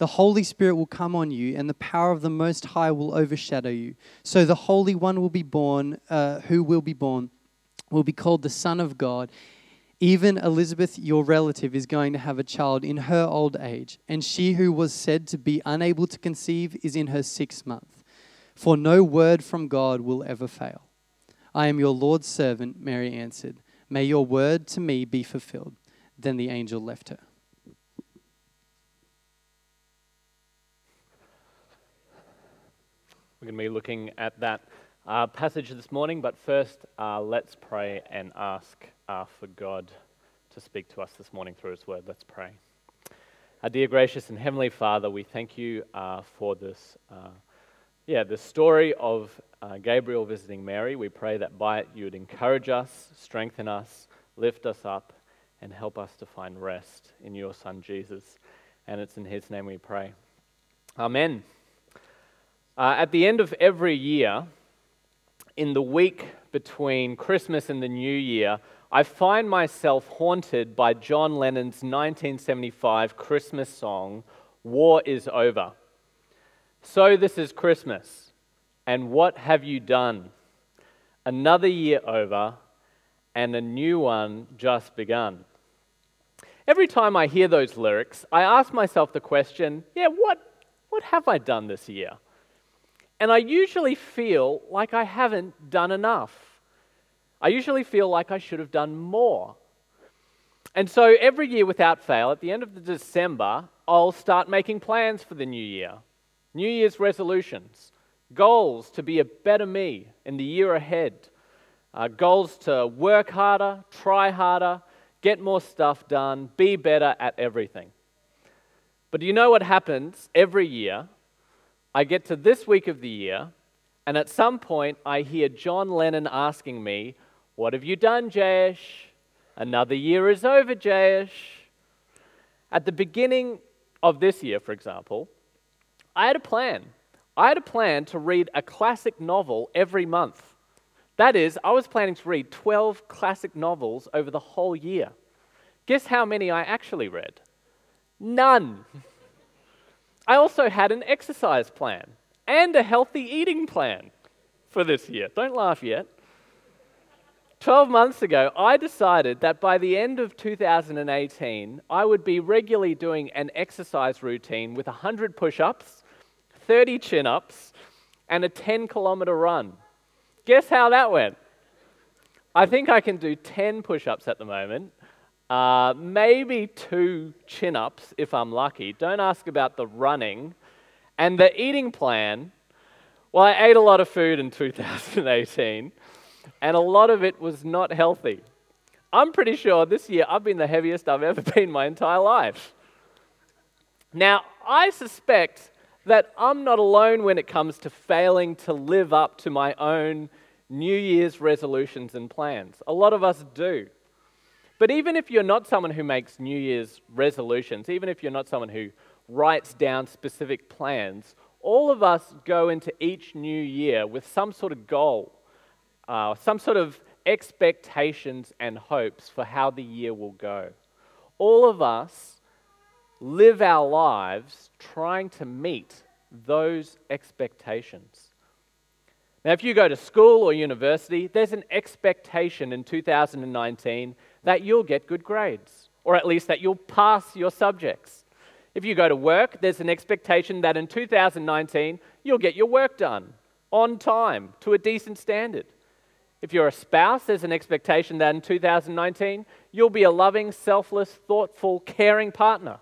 the Holy Spirit will come on you, and the power of the Most High will overshadow you. So the Holy One will be born, uh, who will be born, will be called the Son of God. Even Elizabeth, your relative, is going to have a child in her old age, and she who was said to be unable to conceive is in her sixth month. For no word from God will ever fail. I am your Lord's servant, Mary answered. May your word to me be fulfilled. Then the angel left her. We're going to be looking at that uh, passage this morning, but first, uh, let's pray and ask uh, for God to speak to us this morning through His Word. Let's pray. Our dear gracious and heavenly Father, we thank you uh, for this, uh, yeah, the story of uh, Gabriel visiting Mary. We pray that by it you would encourage us, strengthen us, lift us up, and help us to find rest in your Son Jesus. And it's in His name we pray. Amen. Uh, at the end of every year, in the week between Christmas and the New Year, I find myself haunted by John Lennon's 1975 Christmas song, War is Over. So this is Christmas, and what have you done? Another year over, and a new one just begun. Every time I hear those lyrics, I ask myself the question yeah, what, what have I done this year? And I usually feel like I haven't done enough. I usually feel like I should have done more. And so every year without fail, at the end of the December, I'll start making plans for the new year. New Year's resolutions, goals to be a better me in the year ahead, uh, goals to work harder, try harder, get more stuff done, be better at everything. But do you know what happens every year I get to this week of the year, and at some point I hear John Lennon asking me, What have you done, Jayesh? Another year is over, Jayesh. At the beginning of this year, for example, I had a plan. I had a plan to read a classic novel every month. That is, I was planning to read 12 classic novels over the whole year. Guess how many I actually read? None. I also had an exercise plan and a healthy eating plan for this year. Don't laugh yet. 12 months ago, I decided that by the end of 2018, I would be regularly doing an exercise routine with 100 push ups, 30 chin ups, and a 10 kilometer run. Guess how that went? I think I can do 10 push ups at the moment, uh, maybe two chin ups if I'm lucky. Don't ask about the running. And the eating plan, well, I ate a lot of food in 2018, and a lot of it was not healthy. I'm pretty sure this year I've been the heaviest I've ever been my entire life. Now, I suspect that I'm not alone when it comes to failing to live up to my own New Year's resolutions and plans. A lot of us do. But even if you're not someone who makes New Year's resolutions, even if you're not someone who writes down specific plans, all of us go into each new year with some sort of goal, uh, some sort of expectations and hopes for how the year will go. All of us live our lives trying to meet those expectations. Now, if you go to school or university, there's an expectation in 2019 that you'll get good grades, or at least that you'll pass your subjects. If you go to work, there's an expectation that in 2019 you'll get your work done on time to a decent standard. If you're a spouse, there's an expectation that in 2019 you'll be a loving, selfless, thoughtful, caring partner.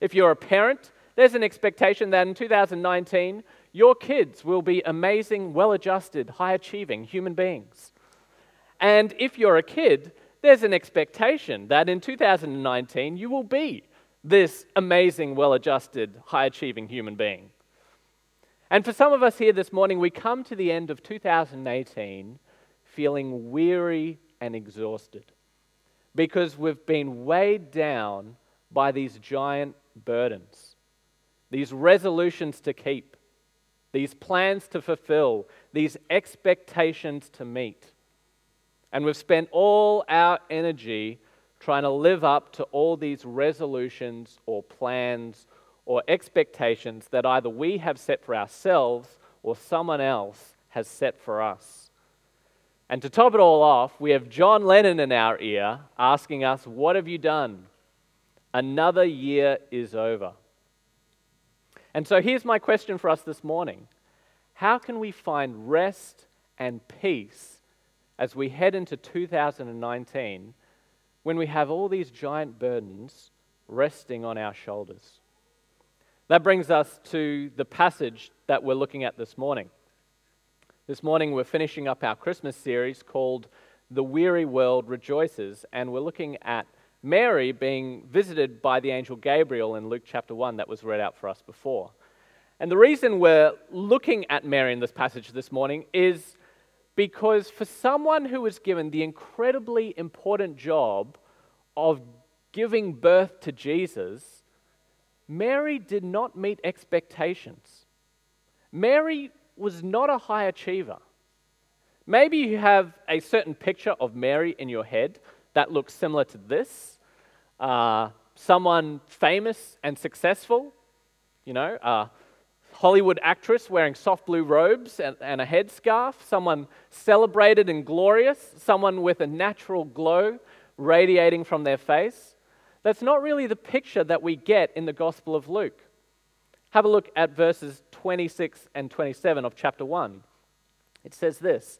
If you're a parent, there's an expectation that in 2019 your kids will be amazing, well adjusted, high achieving human beings. And if you're a kid, there's an expectation that in 2019 you will be this amazing, well adjusted, high achieving human being. And for some of us here this morning, we come to the end of 2018 feeling weary and exhausted because we've been weighed down by these giant burdens, these resolutions to keep, these plans to fulfill, these expectations to meet. And we've spent all our energy trying to live up to all these resolutions or plans or expectations that either we have set for ourselves or someone else has set for us. And to top it all off, we have John Lennon in our ear asking us, What have you done? Another year is over. And so here's my question for us this morning How can we find rest and peace as we head into 2019 when we have all these giant burdens resting on our shoulders? That brings us to the passage that we're looking at this morning. This morning, we're finishing up our Christmas series called The Weary World Rejoices, and we're looking at Mary being visited by the angel Gabriel in Luke chapter 1 that was read out for us before. And the reason we're looking at Mary in this passage this morning is because for someone who was given the incredibly important job of giving birth to Jesus, Mary did not meet expectations. Mary was not a high achiever. Maybe you have a certain picture of Mary in your head that looks similar to this uh, someone famous and successful, you know, a Hollywood actress wearing soft blue robes and, and a headscarf, someone celebrated and glorious, someone with a natural glow radiating from their face. That's not really the picture that we get in the Gospel of Luke. Have a look at verses 26 and 27 of chapter 1. It says this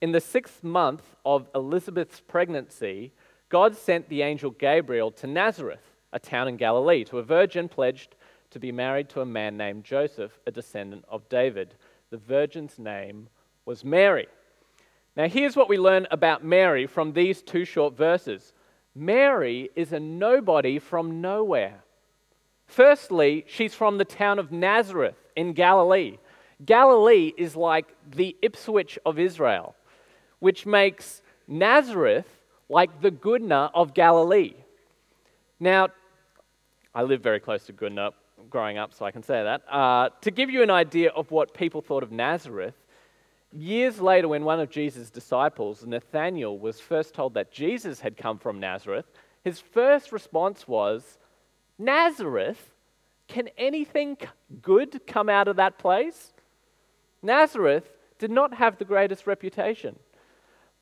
In the sixth month of Elizabeth's pregnancy, God sent the angel Gabriel to Nazareth, a town in Galilee, to a virgin pledged to be married to a man named Joseph, a descendant of David. The virgin's name was Mary. Now, here's what we learn about Mary from these two short verses Mary is a nobody from nowhere. Firstly, she's from the town of Nazareth in Galilee. Galilee is like the Ipswich of Israel, which makes Nazareth like the Goodna of Galilee. Now, I live very close to Goodna growing up, so I can say that. Uh, to give you an idea of what people thought of Nazareth, years later, when one of Jesus' disciples, Nathanael, was first told that Jesus had come from Nazareth, his first response was, Nazareth? Can anything good come out of that place? Nazareth did not have the greatest reputation.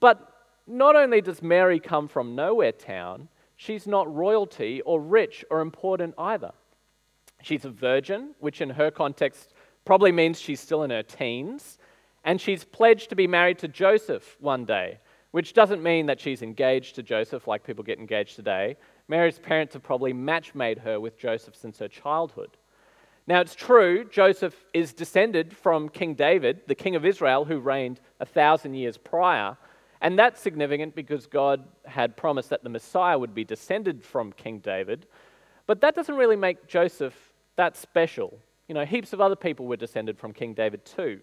But not only does Mary come from nowhere town, she's not royalty or rich or important either. She's a virgin, which in her context probably means she's still in her teens, and she's pledged to be married to Joseph one day, which doesn't mean that she's engaged to Joseph like people get engaged today. Mary's parents have probably match made her with Joseph since her childhood. Now, it's true, Joseph is descended from King David, the king of Israel, who reigned a thousand years prior. And that's significant because God had promised that the Messiah would be descended from King David. But that doesn't really make Joseph that special. You know, heaps of other people were descended from King David too.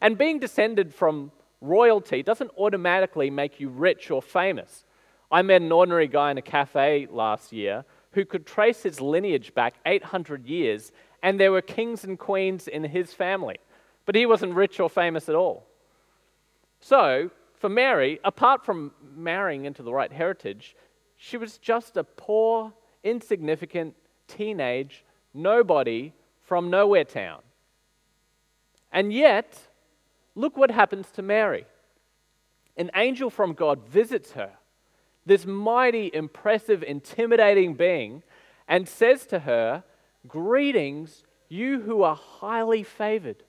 And being descended from royalty doesn't automatically make you rich or famous. I met an ordinary guy in a cafe last year who could trace his lineage back 800 years, and there were kings and queens in his family. But he wasn't rich or famous at all. So, for Mary, apart from marrying into the right heritage, she was just a poor, insignificant teenage nobody from nowhere town. And yet, look what happens to Mary. An angel from God visits her this mighty, impressive, intimidating being, and says to her, Greetings, you who are highly favored.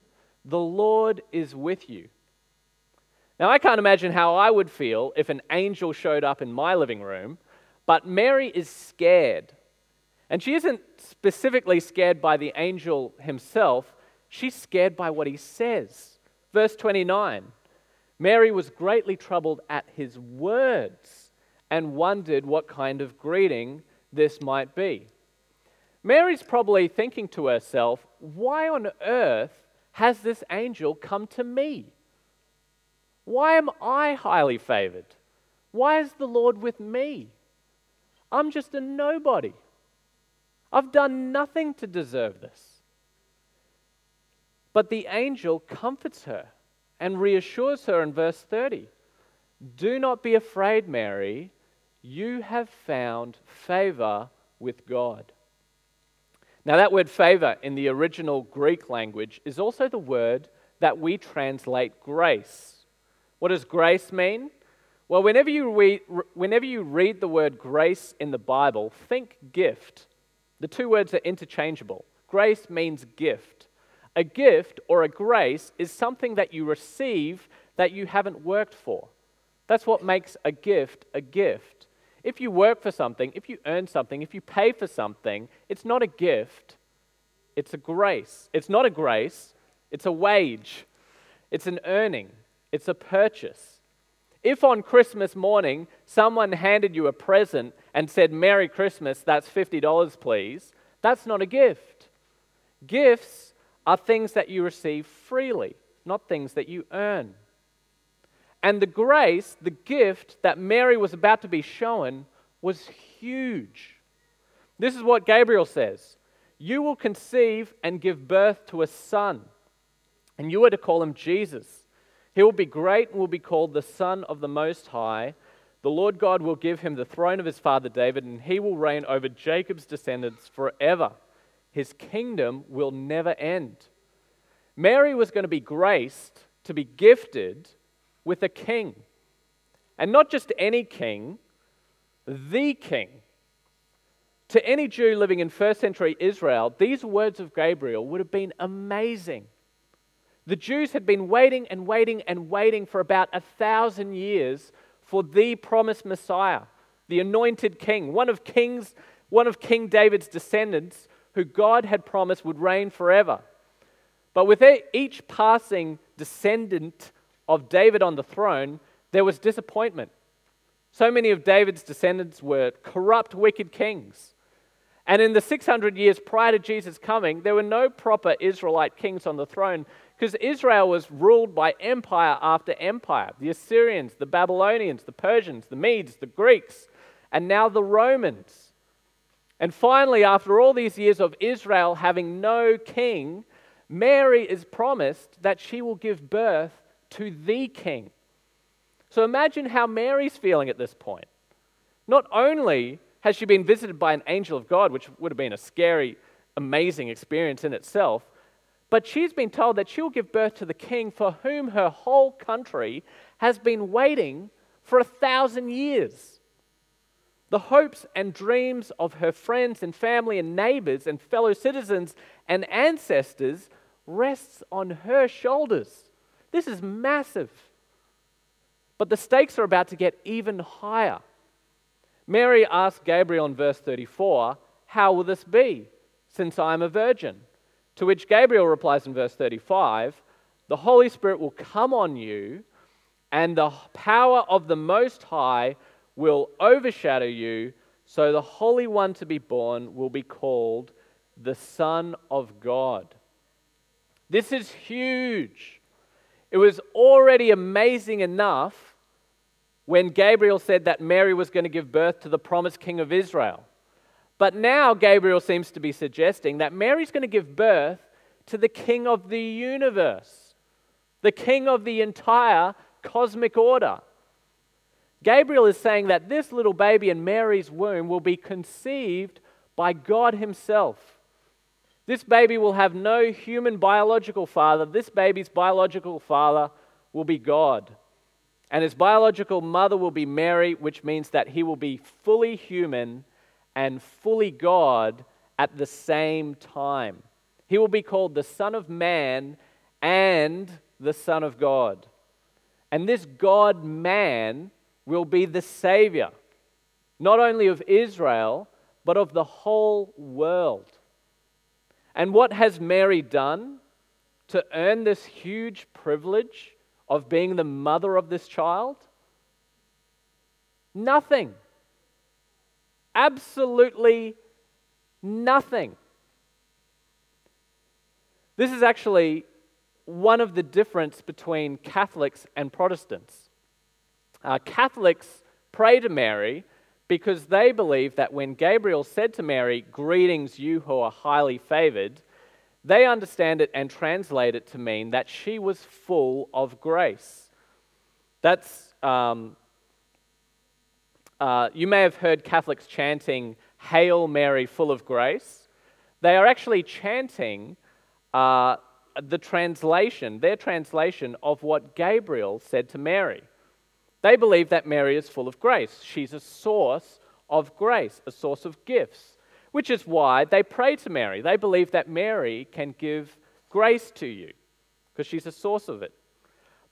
The Lord is with you. Now, I can't imagine how I would feel if an angel showed up in my living room, but Mary is scared. And she isn't specifically scared by the angel himself, she's scared by what he says. Verse 29 Mary was greatly troubled at his words and wondered what kind of greeting this might be. Mary's probably thinking to herself, why on earth has this angel come to me? Why am I highly favored? Why is the Lord with me? I'm just a nobody. I've done nothing to deserve this. But the angel comforts her and reassures her in verse 30 Do not be afraid, Mary. You have found favor with God. Now, that word favor in the original Greek language is also the word that we translate grace. What does grace mean? Well, whenever you, read, whenever you read the word grace in the Bible, think gift. The two words are interchangeable. Grace means gift. A gift or a grace is something that you receive that you haven't worked for. That's what makes a gift a gift. If you work for something, if you earn something, if you pay for something, it's not a gift, it's a grace. It's not a grace, it's a wage, it's an earning, it's a purchase. If on Christmas morning someone handed you a present and said, Merry Christmas, that's $50, please, that's not a gift. Gifts are things that you receive freely, not things that you earn. And the grace, the gift that Mary was about to be shown, was huge. This is what Gabriel says You will conceive and give birth to a son, and you are to call him Jesus. He will be great and will be called the Son of the Most High. The Lord God will give him the throne of his father David, and he will reign over Jacob's descendants forever. His kingdom will never end. Mary was going to be graced to be gifted with a king. And not just any king, the king. To any Jew living in first century Israel, these words of Gabriel would have been amazing. The Jews had been waiting and waiting and waiting for about a thousand years for the promised Messiah, the anointed king, one of kings, one of King David's descendants, who God had promised would reign forever. But with each passing descendant of David on the throne, there was disappointment. So many of David's descendants were corrupt, wicked kings. And in the 600 years prior to Jesus' coming, there were no proper Israelite kings on the throne because Israel was ruled by empire after empire the Assyrians, the Babylonians, the Persians, the Medes, the Greeks, and now the Romans. And finally, after all these years of Israel having no king, Mary is promised that she will give birth to the king. So imagine how Mary's feeling at this point. Not only has she been visited by an angel of God, which would have been a scary, amazing experience in itself, but she's been told that she'll give birth to the king for whom her whole country has been waiting for a thousand years. The hopes and dreams of her friends and family and neighbors and fellow citizens and ancestors rests on her shoulders. This is massive. But the stakes are about to get even higher. Mary asked Gabriel in verse 34, How will this be, since I am a virgin? To which Gabriel replies in verse 35 The Holy Spirit will come on you, and the power of the Most High will overshadow you. So the Holy One to be born will be called the Son of God. This is huge. It was already amazing enough when Gabriel said that Mary was going to give birth to the promised King of Israel. But now Gabriel seems to be suggesting that Mary's going to give birth to the king of the universe, the king of the entire cosmic order. Gabriel is saying that this little baby in Mary's womb will be conceived by God Himself. This baby will have no human biological father. This baby's biological father will be God. And his biological mother will be Mary, which means that he will be fully human and fully God at the same time. He will be called the Son of Man and the Son of God. And this God man will be the Savior, not only of Israel, but of the whole world. And what has Mary done to earn this huge privilege of being the mother of this child? Nothing. Absolutely nothing. This is actually one of the difference between Catholics and Protestants. Uh, Catholics pray to Mary because they believe that when Gabriel said to Mary, Greetings, you who are highly favored, they understand it and translate it to mean that she was full of grace. That's, um, uh, you may have heard Catholics chanting, Hail Mary, full of grace. They are actually chanting uh, the translation, their translation of what Gabriel said to Mary. They believe that Mary is full of grace. She's a source of grace, a source of gifts, which is why they pray to Mary. They believe that Mary can give grace to you because she's a source of it.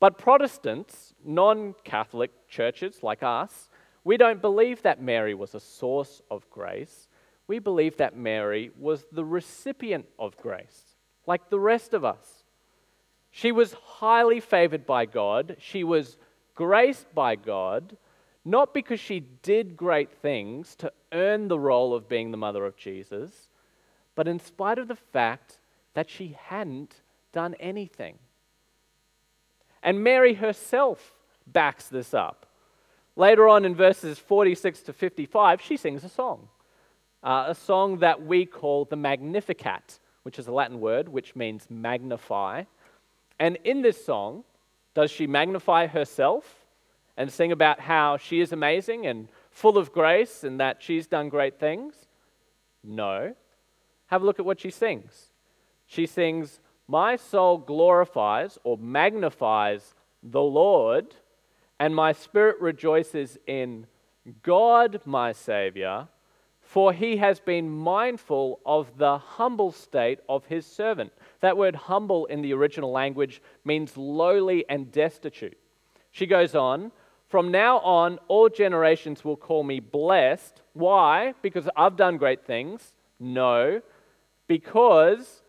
But Protestants, non Catholic churches like us, we don't believe that Mary was a source of grace. We believe that Mary was the recipient of grace, like the rest of us. She was highly favored by God. She was graced by God, not because she did great things to earn the role of being the mother of Jesus, but in spite of the fact that she hadn't done anything. And Mary herself backs this up. Later on in verses 46 to 55, she sings a song, uh, a song that we call the Magnificat, which is a Latin word which means magnify. And in this song, does she magnify herself and sing about how she is amazing and full of grace and that she's done great things? No. Have a look at what she sings. She sings, My soul glorifies or magnifies the Lord, and my spirit rejoices in God, my Savior, for he has been mindful of the humble state of his servant. That word humble in the original language means lowly and destitute. She goes on, From now on, all generations will call me blessed. Why? Because I've done great things? No, because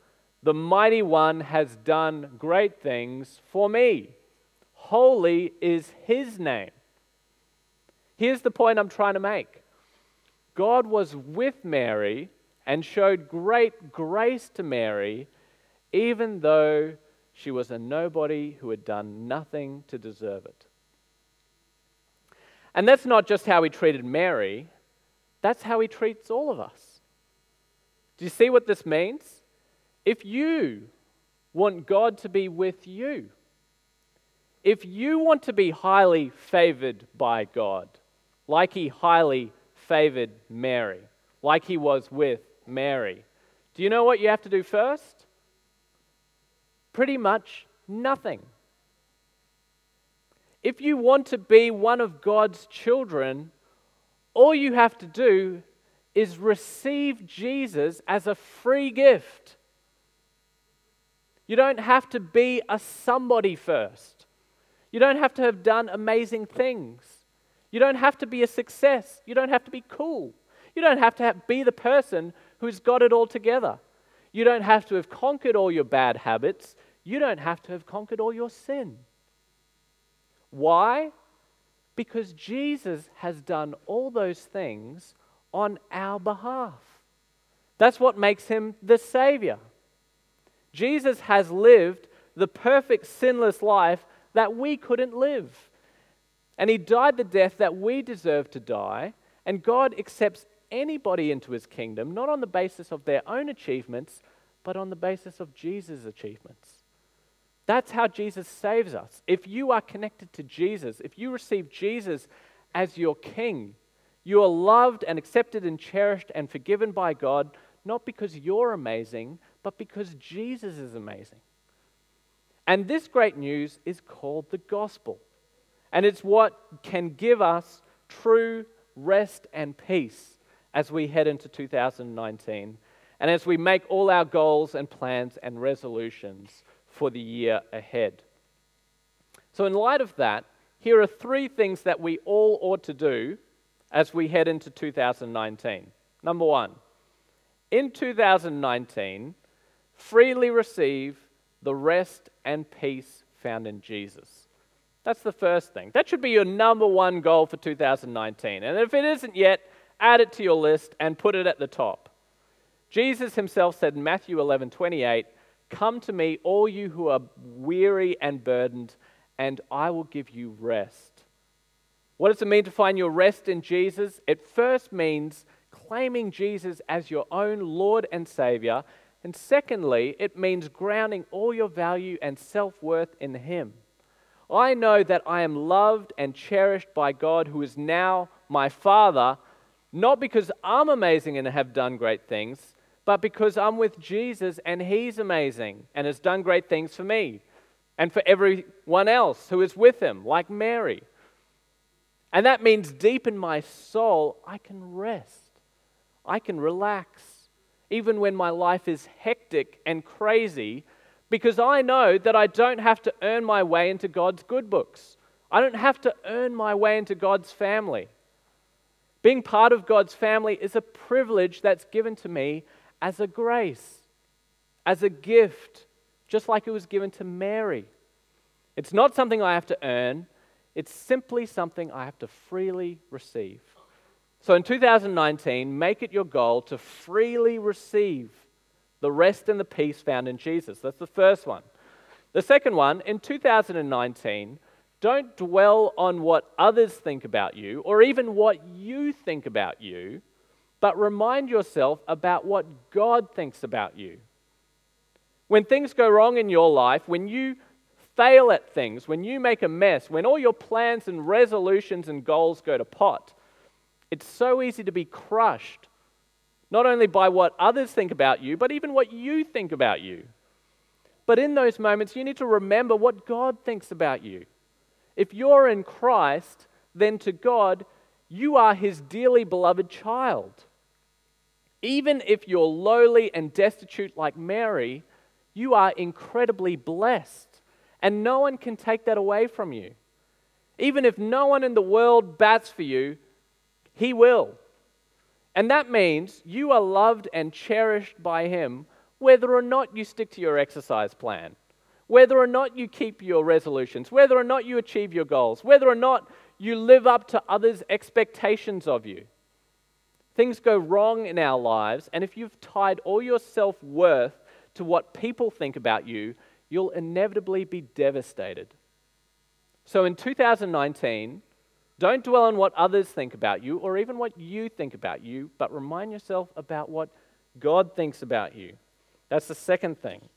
the mighty one has done great things for me. Holy is his name. Here's the point I'm trying to make God was with Mary and showed great grace to Mary even though she was a nobody who had done nothing to deserve it. And that's not just how he treated Mary, that's how he treats all of us. Do you see what this means? If you want God to be with you, if you want to be highly favored by God, like he highly favored Mary, like he was with Mary, do you know what you have to do first? Pretty much nothing. If you want to be one of God's children, all you have to do is receive Jesus as a free gift. You don't have to be a somebody first. You don't have to have done amazing things. You don't have to be a success. You don't have to be cool. You don't have to have, be the person who's got it all together. You don't have to have conquered all your bad habits. You don't have to have conquered all your sin. Why? Because Jesus has done all those things on our behalf. That's what makes him the Savior. Jesus has lived the perfect sinless life that we couldn't live. And he died the death that we deserve to die. And God accepts anybody into his kingdom, not on the basis of their own achievements, but on the basis of Jesus' achievements. That's how Jesus saves us. If you are connected to Jesus, if you receive Jesus as your King, you are loved and accepted and cherished and forgiven by God, not because you're amazing, but because Jesus is amazing. And this great news is called the gospel. And it's what can give us true rest and peace as we head into 2019 and as we make all our goals and plans and resolutions for the year ahead. So, in light of that, here are three things that we all ought to do as we head into 2019. Number one, in 2019, freely receive the rest and peace found in Jesus. That's the first thing. That should be your number one goal for 2019. And if it isn't yet, add it to your list and put it at the top. Jesus himself said in Matthew 11 28, Come to me, all you who are weary and burdened, and I will give you rest. What does it mean to find your rest in Jesus? It first means claiming Jesus as your own Lord and Savior. And secondly, it means grounding all your value and self worth in Him. I know that I am loved and cherished by God, who is now my Father, not because I'm amazing and have done great things, but because I'm with Jesus and He's amazing and has done great things for me and for everyone else who is with Him, like Mary. And that means deep in my soul, I can rest, I can relax, even when my life is hectic and crazy, because I know that I don't have to earn my way into God's good books. I don't have to earn my way into God's family. Being part of God's family is a privilege that's given to me as a grace, as a gift, just like it was given to Mary. It's not something I have to earn, it's simply something I have to freely receive. So in 2019, make it your goal to freely receive the rest and the peace found in Jesus. That's the first one. The second one, in 2019, don't dwell on what others think about you or even what you think about you, but remind yourself about what God thinks about you. When things go wrong in your life, when you fail at things, when you make a mess, when all your plans and resolutions and goals go to pot, it's so easy to be crushed, not only by what others think about you, but even what you think about you. But in those moments, you need to remember what God thinks about you. If you're in Christ, then to God, you are his dearly beloved child. Even if you're lowly and destitute like Mary, you are incredibly blessed. And no one can take that away from you. Even if no one in the world bats for you, He will. And that means you are loved and cherished by Him whether or not you stick to your exercise plan, whether or not you keep your resolutions, whether or not you achieve your goals, whether or not you live up to others' expectations of you. Things go wrong in our lives, and if you've tied all your self worth to what people think about you, you'll inevitably be devastated. So in 2019, don't dwell on what others think about you or even what you think about you, but remind yourself about what God thinks about you. That's the second thing.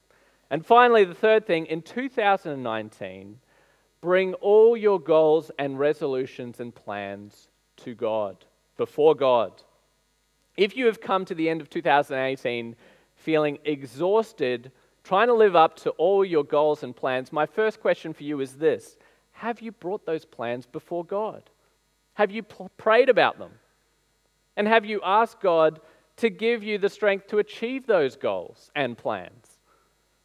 And finally, the third thing, in 2019, bring all your goals and resolutions and plans to God, before God. If you have come to the end of 2018 feeling exhausted trying to live up to all your goals and plans, my first question for you is this Have you brought those plans before God? Have you prayed about them? And have you asked God to give you the strength to achieve those goals and plans?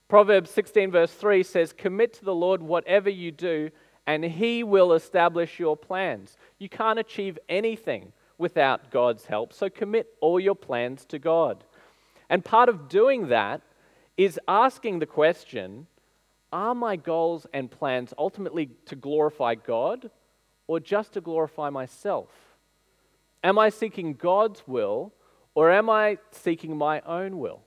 Proverbs 16, verse 3 says, Commit to the Lord whatever you do, and he will establish your plans. You can't achieve anything without God's help, so commit all your plans to God. And part of doing that is asking the question Are my goals and plans ultimately to glorify God or just to glorify myself? Am I seeking God's will or am I seeking my own will?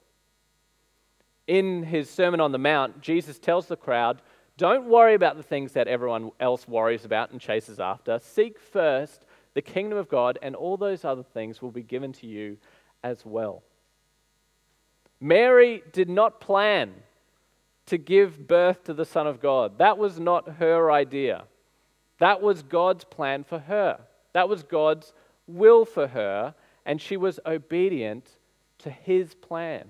In his Sermon on the Mount, Jesus tells the crowd, Don't worry about the things that everyone else worries about and chases after. Seek first the kingdom of God, and all those other things will be given to you as well. Mary did not plan to give birth to the Son of God. That was not her idea. That was God's plan for her. That was God's will for her, and she was obedient to his plan.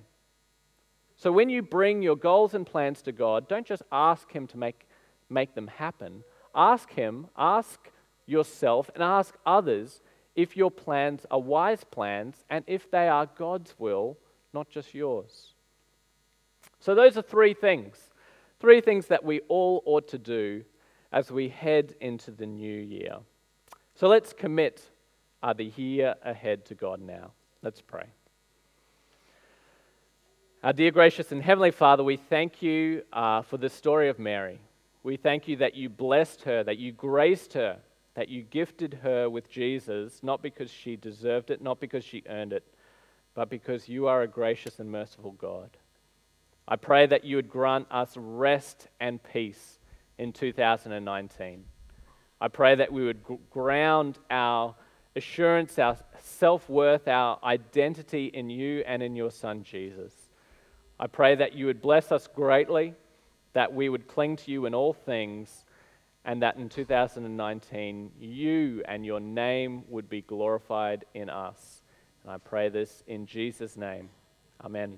So when you bring your goals and plans to God, don't just ask him to make, make them happen. Ask him, ask yourself, and ask others if your plans are wise plans and if they are God's will not just yours. So, those are three things. Three things that we all ought to do as we head into the new year. So let's commit uh, the year ahead to God now. Let's pray. Our dear gracious and heavenly Father, we thank you uh, for the story of Mary. We thank you that you blessed her, that you graced her, that you gifted her with Jesus, not because she deserved it, not because she earned it, but because you are a gracious and merciful God. I pray that you would grant us rest and peace in 2019. I pray that we would ground our assurance, our self worth, our identity in you and in your Son, Jesus. I pray that you would bless us greatly, that we would cling to you in all things, and that in 2019 you and your name would be glorified in us. And I pray this in Jesus' name. Amen.